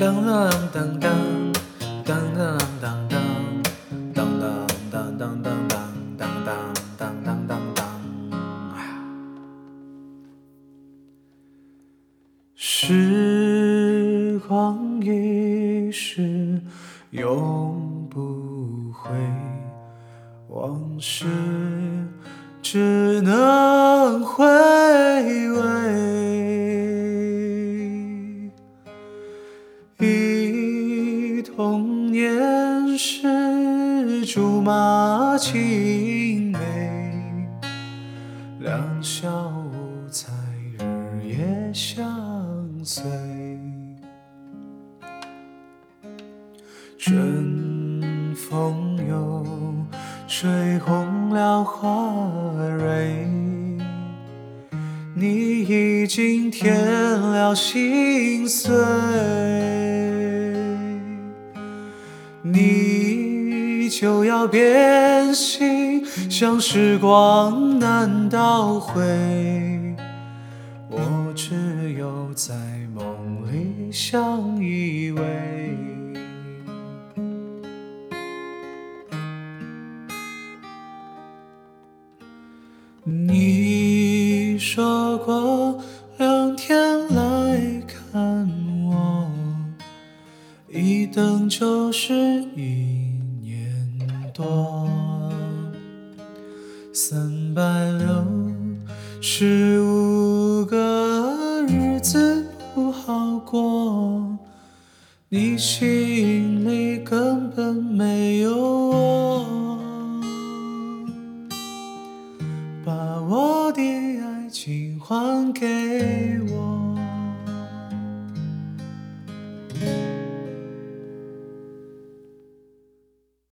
当当当当当当当当当当当当当当当当当当当。时光一逝永不回，往事只能回味。童年时竹马青梅，两小无猜日夜相随。春风又吹红了花蕊，你已经添了心碎，你就要变心，像时光难倒回，我只有在梦里相依偎。你说过就是一年多。三百六十五个日子不好过，你心里根本没有我。把我的爱情还给我